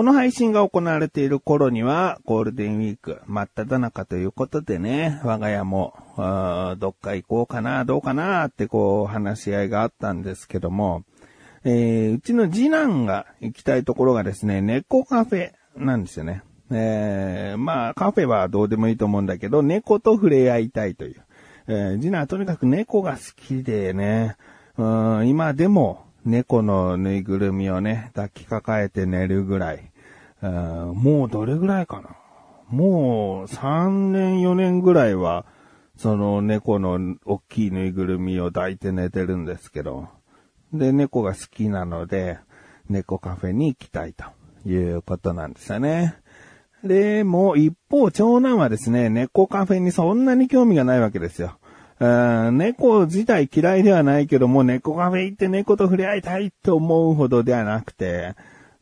この配信が行われている頃には、ゴールデンウィーク真っ只中ということでね、我が家も、どっか行こうかな、どうかなってこう話し合いがあったんですけども、えー、うちの次男が行きたいところがですね、猫カフェなんですよね。えー、まあカフェはどうでもいいと思うんだけど、猫と触れ合いたいという。えー、次男はとにかく猫が好きでね、うん今でも猫のぬいぐるみをね、抱きかかえて寝るぐらい。もうどれぐらいかな？もう3年4年ぐらいは、その猫の大きいぬいぐるみを抱いて寝てるんですけど。で、猫が好きなので、猫カフェに行きたいということなんですよね。で、もう一方、長男はですね、猫カフェにそんなに興味がないわけですよ。猫自体嫌いではないけども、猫カフェ行って猫と触れ合いたいと思うほどではなくて、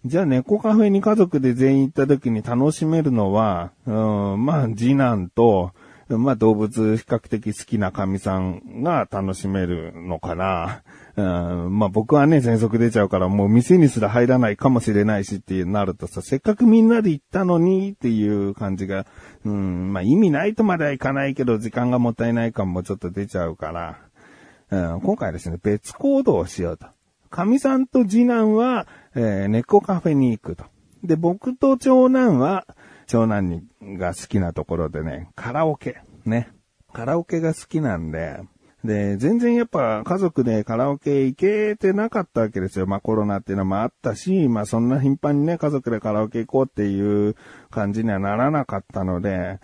じゃあ猫カフェに家族で全員行った時に楽しめるのは、うん、まあ次男と、まあ動物比較的好きな神さんが楽しめるのかな。うん、まあ僕はね、全速出ちゃうからもう店にすら入らないかもしれないしってなるとさ、せっかくみんなで行ったのにっていう感じが、うん、まあ意味ないとまではいかないけど時間がもったいない感もちょっと出ちゃうから、うん、今回ですね、別行動をしようと。神さんと次男は、えー、猫カフェに行くと。で、僕と長男は、長男にが好きなところでね、カラオケ。ね。カラオケが好きなんで、で、全然やっぱ家族でカラオケ行けてなかったわけですよ。まあコロナっていうのもあったし、まあそんな頻繁にね、家族でカラオケ行こうっていう感じにはならなかったので、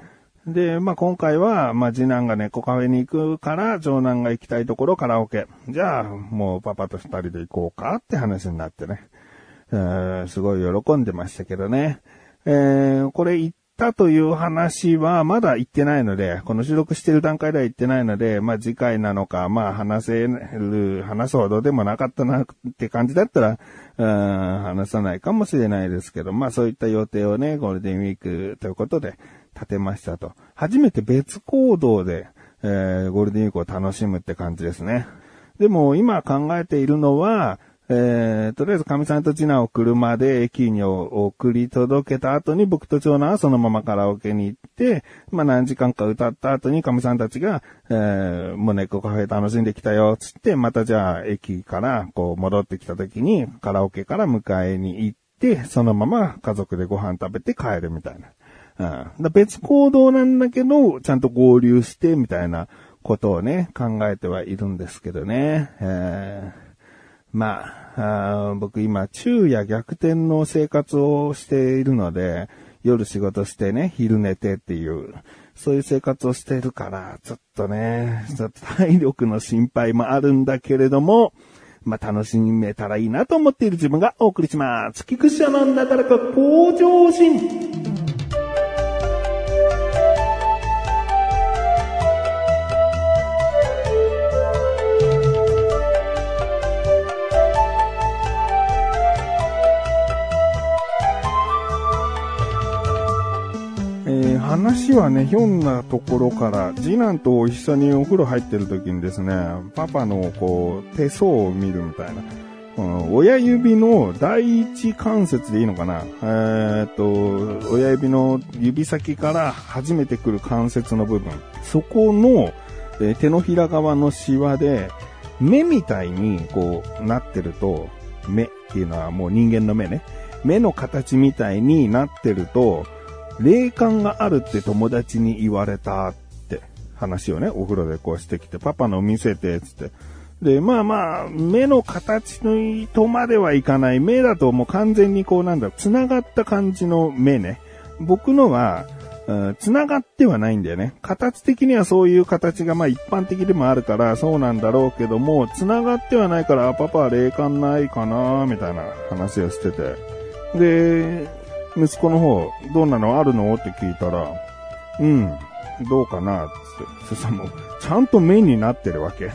で、まあ今回は、まあ次男が猫カフェに行くから、長男が行きたいところカラオケ。じゃあ、もうパパと二人で行こうかって話になってね。すごい喜んでましたけどね。えー、これ行ったという話はまだ言ってないので、この収録してる段階では言ってないので、まあ次回なのか、まあ話せる、話すほどでもなかったなって感じだったら、うん、話さないかもしれないですけど、まあそういった予定をね、ゴールデンウィークということで立てましたと。初めて別行動で、えー、ゴールデンウィークを楽しむって感じですね。でも今考えているのは、えー、とりあえず神さんと次男を車で駅に送り届けた後に僕と長男はそのままカラオケに行って、まあ何時間か歌った後に神さんたちが、えー、もう猫カフェ楽しんできたよ、つって、またじゃあ駅からこう戻ってきた時にカラオケから迎えに行って、そのまま家族でご飯食べて帰るみたいな。うん、だ別行動なんだけど、ちゃんと合流してみたいなことをね、考えてはいるんですけどね。えーまあ、あ僕今、昼夜逆転の生活をしているので、夜仕事してね、昼寝てっていう、そういう生活をしているから、ちょっとね、ちょっと体力の心配もあるんだけれども、まあ、楽しめたらいいなと思っている自分がお送りします。菊池のなだらか向上心。話はね、ひょんなところから、次男と一緒にお風呂入ってる時にですね、パパのこう、手相を見るみたいな。うん、親指の第一関節でいいのかなえー、っと、親指の指先から初めてくる関節の部分。そこの、えー、手のひら側のシワで、目みたいにこうなってると、目っていうのはもう人間の目ね。目の形みたいになってると、霊感があるって友達に言われたって話をね、お風呂でこうしてきて、パパの見せて、つって。で、まあまあ、目の形のとまではいかない。目だともう完全にこうなんだ、繋がった感じの目ね。僕のは、繋がってはないんだよね。形的にはそういう形がまあ一般的でもあるからそうなんだろうけども、繋がってはないから、パパは霊感ないかなみたいな話をしてて。で、息子の方、どんなのあるの？って聞いたら、うん、どうかな？って。そしたらもう、ちゃんと目になってるわけ。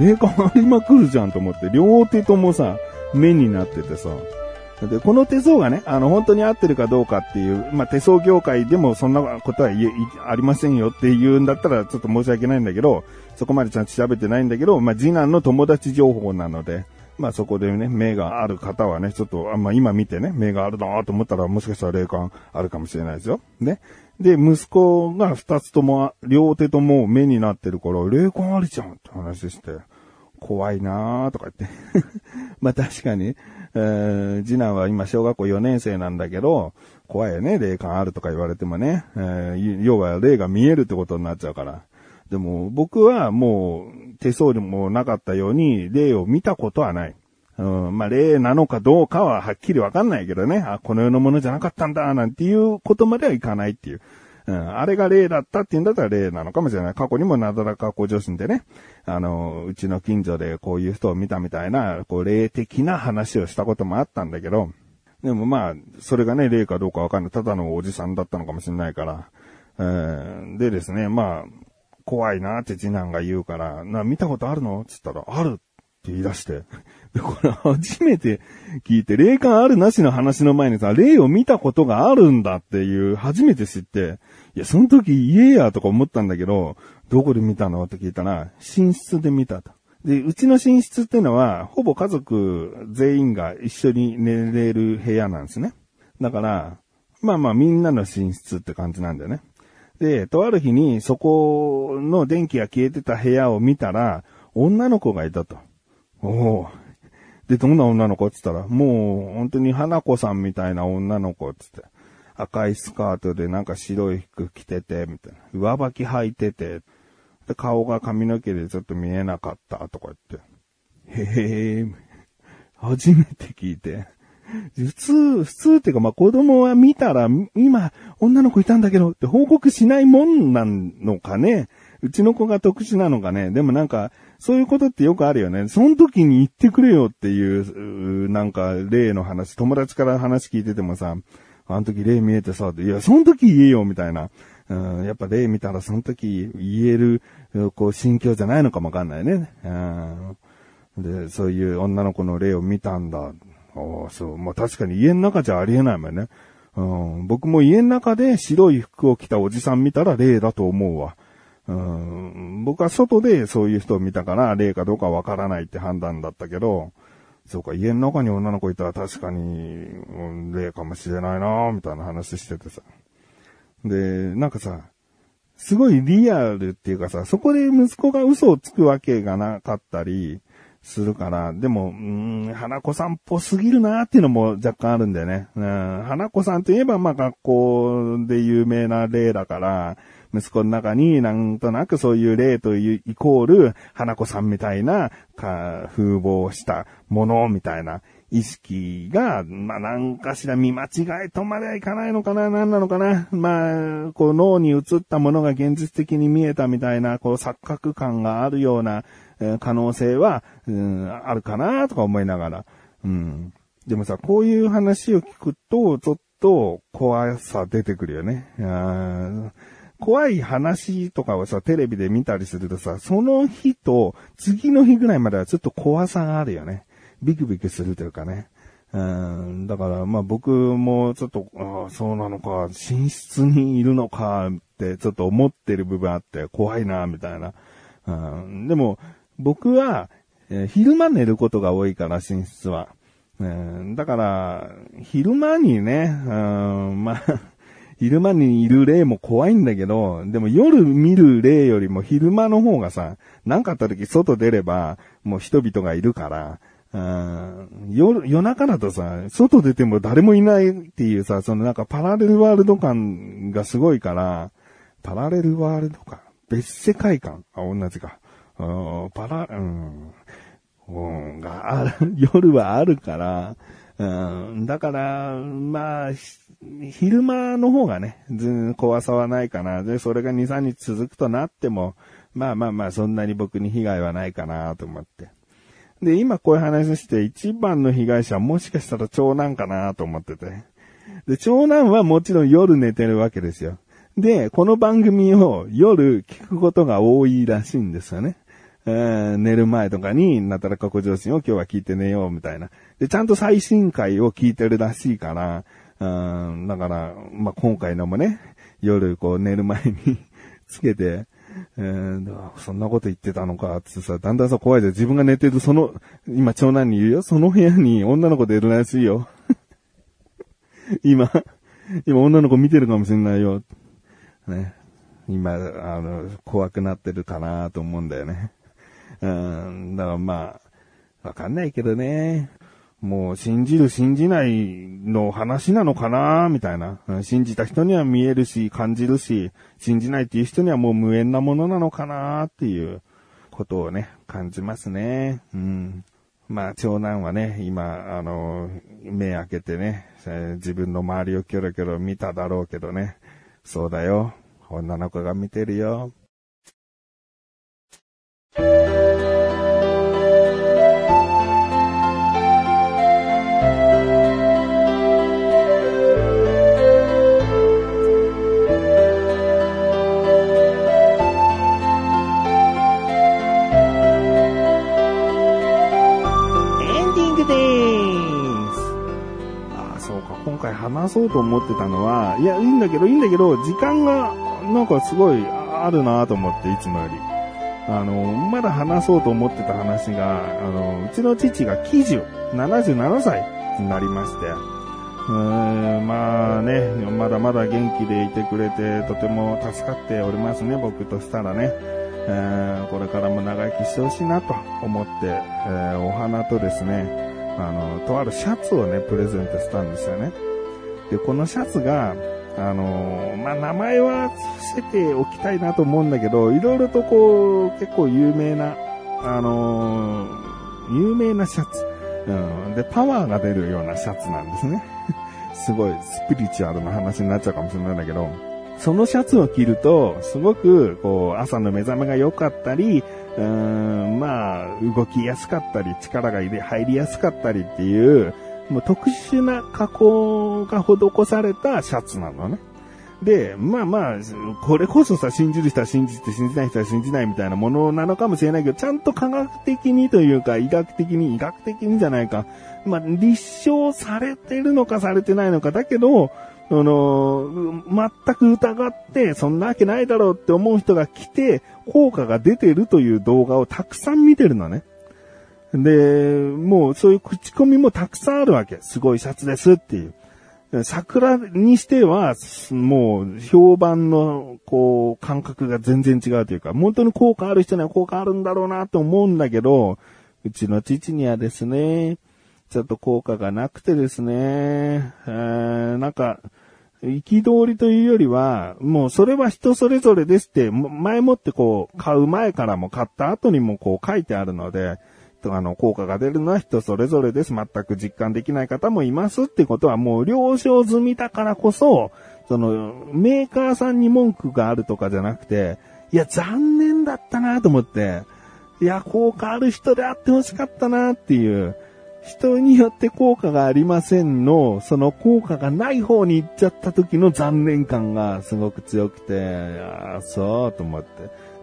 霊感ありまくるじゃんと思って、両手ともさ、目になっててさ。で、この手相がね、あの、本当に合ってるかどうかっていう、まあ、手相業界でもそんなことはありませんよって言うんだったらちょっと申し訳ないんだけど、そこまでちゃんと調べてないんだけど、まあ、次男の友達情報なので、まあそこでね、目がある方はね、ちょっと、あまあ今見てね、目があるなと思ったらもしかしたら霊感あるかもしれないですよ。ね。で、息子が二つとも、両手とも目になってるから、霊感あるじゃんって話して、怖いなーとか言って。まあ確かに、えー、次男は今小学校4年生なんだけど、怖いよね、霊感あるとか言われてもね。えー、要は霊が見えるってことになっちゃうから。でも僕はもう手相でもなかったように霊を見たことはない。うん、まあ霊なのかどうかははっきりわかんないけどね。あ、この世のものじゃなかったんだ、なんていうことまではいかないっていう。うん、あれが霊だったって言うんだったら霊なのかもしれない。過去にもなだらか向上心でね、あの、うちの近所でこういう人を見たみたいな、こう霊的な話をしたこともあったんだけど、でもまあ、それがね、霊かどうかわかんない。ただのおじさんだったのかもしれないから。えー、でですね、まあ、怖いなって次男が言うから、な、見たことあるの？つったら、あるって言い出して。で、これ初めて聞いて、霊感あるなしの話の前にさ、霊を見たことがあるんだっていう、初めて知って、いや、その時言えやとか思ったんだけど、どこで見たの？って聞いたら、寝室で見たと。で、うちの寝室っていうのは、ほぼ家族全員が一緒に寝れる部屋なんですね。だから、まあまあみんなの寝室って感じなんだよね。で、とある日にそこの電気が消えてた部屋を見たら、女の子がいたと。おお。で、どんな女の子って言ったら、もう本当に花子さんみたいな女の子って言って。赤いスカートでなんか白い服着てて、みたいな。上履き履いてて、で、顔が髪の毛でちょっと見えなかったとか言って。へえ、初めて聞いて。普通、普通っていうか、まあ、子供は見たら、今、女の子いたんだけどって報告しないもんなんのかね。うちの子が特殊なのかね。でもなんか、そういうことってよくあるよね。その時に言ってくれよっていう、なんか、例の話、友達から話聞いててもさ、あの時例見えてさ、いや、その時言えよ、みたいな。うん、やっぱ例見たらその時言える、こう、心境じゃないのかもわかんないね。うん、で、そういう女の子の例を見たんだ。ああ、そう。まあ確かに家の中じゃありえないもんね。うん、僕も家の中で白い服を着たおじさん見たら霊だと思うわ。うん、僕は外でそういう人を見たから霊かどうかわからないって判断だったけど、そうか、家の中に女の子いたら確かに、うん、霊かもしれないなみたいな話しててさ。で、なんかさ、すごいリアルっていうかさ、そこで息子が嘘をつくわけがなかったり、するから、でも、うん、花子さんっぽすぎるなっていうのも若干あるんだよね。うん、花子さんといえば、まあ学校で有名な例だから、息子の中になんとなくそういう例というイコール、花子さんみたいな、か、風貌したものみたいな意識が、まあ、なんかしら見間違いとまではいかないのかな何なのかな。まあ、こう脳に映ったものが現実的に見えたみたいな、こう錯覚感があるような、可能性は、うん、あるかなとか思いながら。うん。でもさ、こういう話を聞くと、ちょっと怖さ出てくるよね。怖い話とかをさ、テレビで見たりするとさ、その日と次の日ぐらいまではちょっと怖さがあるよね。ビクビクするというかね。うん、だから、まあ僕もちょっと、ああ、そうなのか、寝室にいるのかってちょっと思ってる部分あって怖いな、みたいな。うん、でも、僕は、えー、昼間寝ることが多いから、寝室は。えー、だから、昼間にね、まあ、昼間にいる霊も怖いんだけど、でも夜見る霊よりも昼間の方がさ、何かあった時外出れば、もう人々がいるから、夜、夜中だとさ、外出ても誰もいないっていうさ、そのなんかパラレルワールド感がすごいから、パラレルワールド感別世界観あ、同じか。パラ、うん、うん、がある、夜はあるから、うん、だから、まあ、昼間の方がね、怖さはないかな。で、それが2、3日続くとなっても、まあまあまあ、そんなに僕に被害はないかなと思って。で、今こういう話して、一番の被害者はもしかしたら長男かなと思ってて。で、長男はもちろん夜寝てるわけですよ。で、この番組を夜聞くことが多いらしいんですよね。え寝る前とかに、なったら過去上心を今日は聞いて寝ようみたいな。で、ちゃんと最新回を聞いてるらしいから、うん、だから、まあ、今回のもね、夜こう寝る前に つけて、えー、そんなこと言ってたのか、ってさ、だんだんさ、怖いじゃん。自分が寝てるその、今長男に言うよ。その部屋に女の子出るらしいよ。今、今女の子見てるかもしれないよ。ね。今、あの、怖くなってるかなと思うんだよね。うん、だからまあ、わかんないけどね。もう信じる信じないの話なのかなみたいな。信じた人には見えるし、感じるし、信じないっていう人にはもう無縁なものなのかなっていうことをね、感じますね。うん。まあ、長男はね、今、あの、目開けてね、自分の周りをキョロキョロ見ただろうけどね。そうだよ。女の子が見てるよ。話そうと思ってたのは、いや、いいんだけど、いいんだけど、時間が、なんかすごいあるなと思って、いつもより。あの、まだ話そうと思ってた話が、あの、うちの父が喜寿、77歳になりまして、うーん、まあね、まだまだ元気でいてくれて、とても助かっておりますね、僕としたらね。えー、これからも長生きしてほしいなと思って、えー、お花とですね、あの、とあるシャツをね、プレゼントしたんですよね。で、このシャツが、あのー、まあ、名前は伏せておきたいなと思うんだけど、いろいろとこう、結構有名な、あのー、有名なシャツ。うん。で、パワーが出るようなシャツなんですね。すごいスピリチュアルな話になっちゃうかもしれないんだけど、そのシャツを着ると、すごく、こう、朝の目覚めが良かったり、うーん、まあ、動きやすかったり、力が入りやすかったりっていう、もう特殊な加工が施されたシャツなのね。で、まあまあ、これこそさ、信じる人は信じて信じない人は信じないみたいなものなのかもしれないけど、ちゃんと科学的にというか、医学的に、医学的にじゃないか、まあ、立証されてるのかされてないのか、だけど、あの、全く疑って、そんなわけないだろうって思う人が来て、効果が出てるという動画をたくさん見てるのね。で、もうそういう口コミもたくさんあるわけ。すごいシャツですっていう。桜にしては、もう評判の、こう、感覚が全然違うというか、本当に効果ある人には効果あるんだろうなと思うんだけど、うちの父にはですね、ちょっと効果がなくてですね、えー、なんか、憤りというよりは、もうそれは人それぞれですって、前もってこう、買う前からも買った後にもこう書いてあるので、あの、効果が出るのは人それぞれです。全く実感できない方もいますってことはもう了承済みだからこそ、その、メーカーさんに文句があるとかじゃなくて、いや、残念だったなと思って、いや、効果ある人であってほしかったなっていう、人によって効果がありませんの、その効果がない方に行っちゃった時の残念感がすごく強くて、ああ、そうと思って。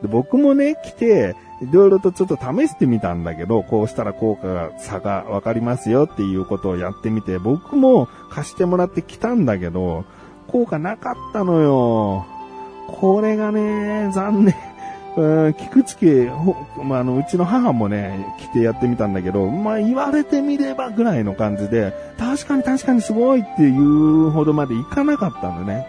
で僕もね、来て、いろいろとちょっと試してみたんだけど、こうしたら効果が、差がわかりますよっていうことをやってみて、僕も貸してもらってきたんだけど、効果なかったのよ。これがね、残念。うん、聞くつけ、まあ、あの、うちの母もね、来てやってみたんだけど、まあ、言われてみればぐらいの感じで、確かに確かにすごいっていうほどまでいかなかったんだね。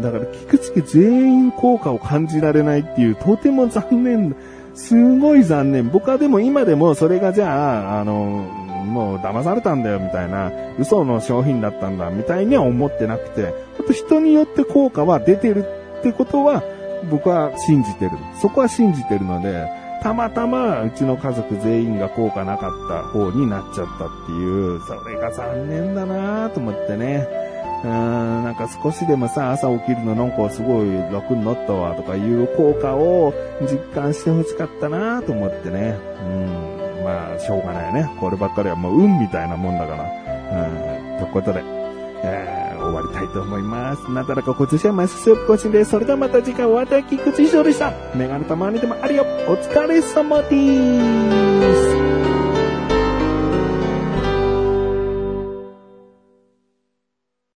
だから、聞くつけ全員効果を感じられないっていう、とても残念すごい残念。僕はでも今でもそれがじゃあ、あの、もう騙されたんだよみたいな、嘘の商品だったんだみたいには思ってなくて、ほんと人によって効果は出てるってことは僕は信じてる。そこは信じてるので、たまたまうちの家族全員が効果なかった方になっちゃったっていう、それが残念だなと思ってね。うん、なんか少しでもさ、朝起きるのなんかすごい楽になったわとかいう効果を実感してほしかったなと思ってね。うん、まあ、しょうがないね。こればっかりはもう運みたいなもんだから。うん、ということで、えー、終わりたいと思います。なだらかこちらマススープ更新で。それではまた次回お会いいたい菊池翔でした。メガネたまにでもあるよ。お疲れ様です。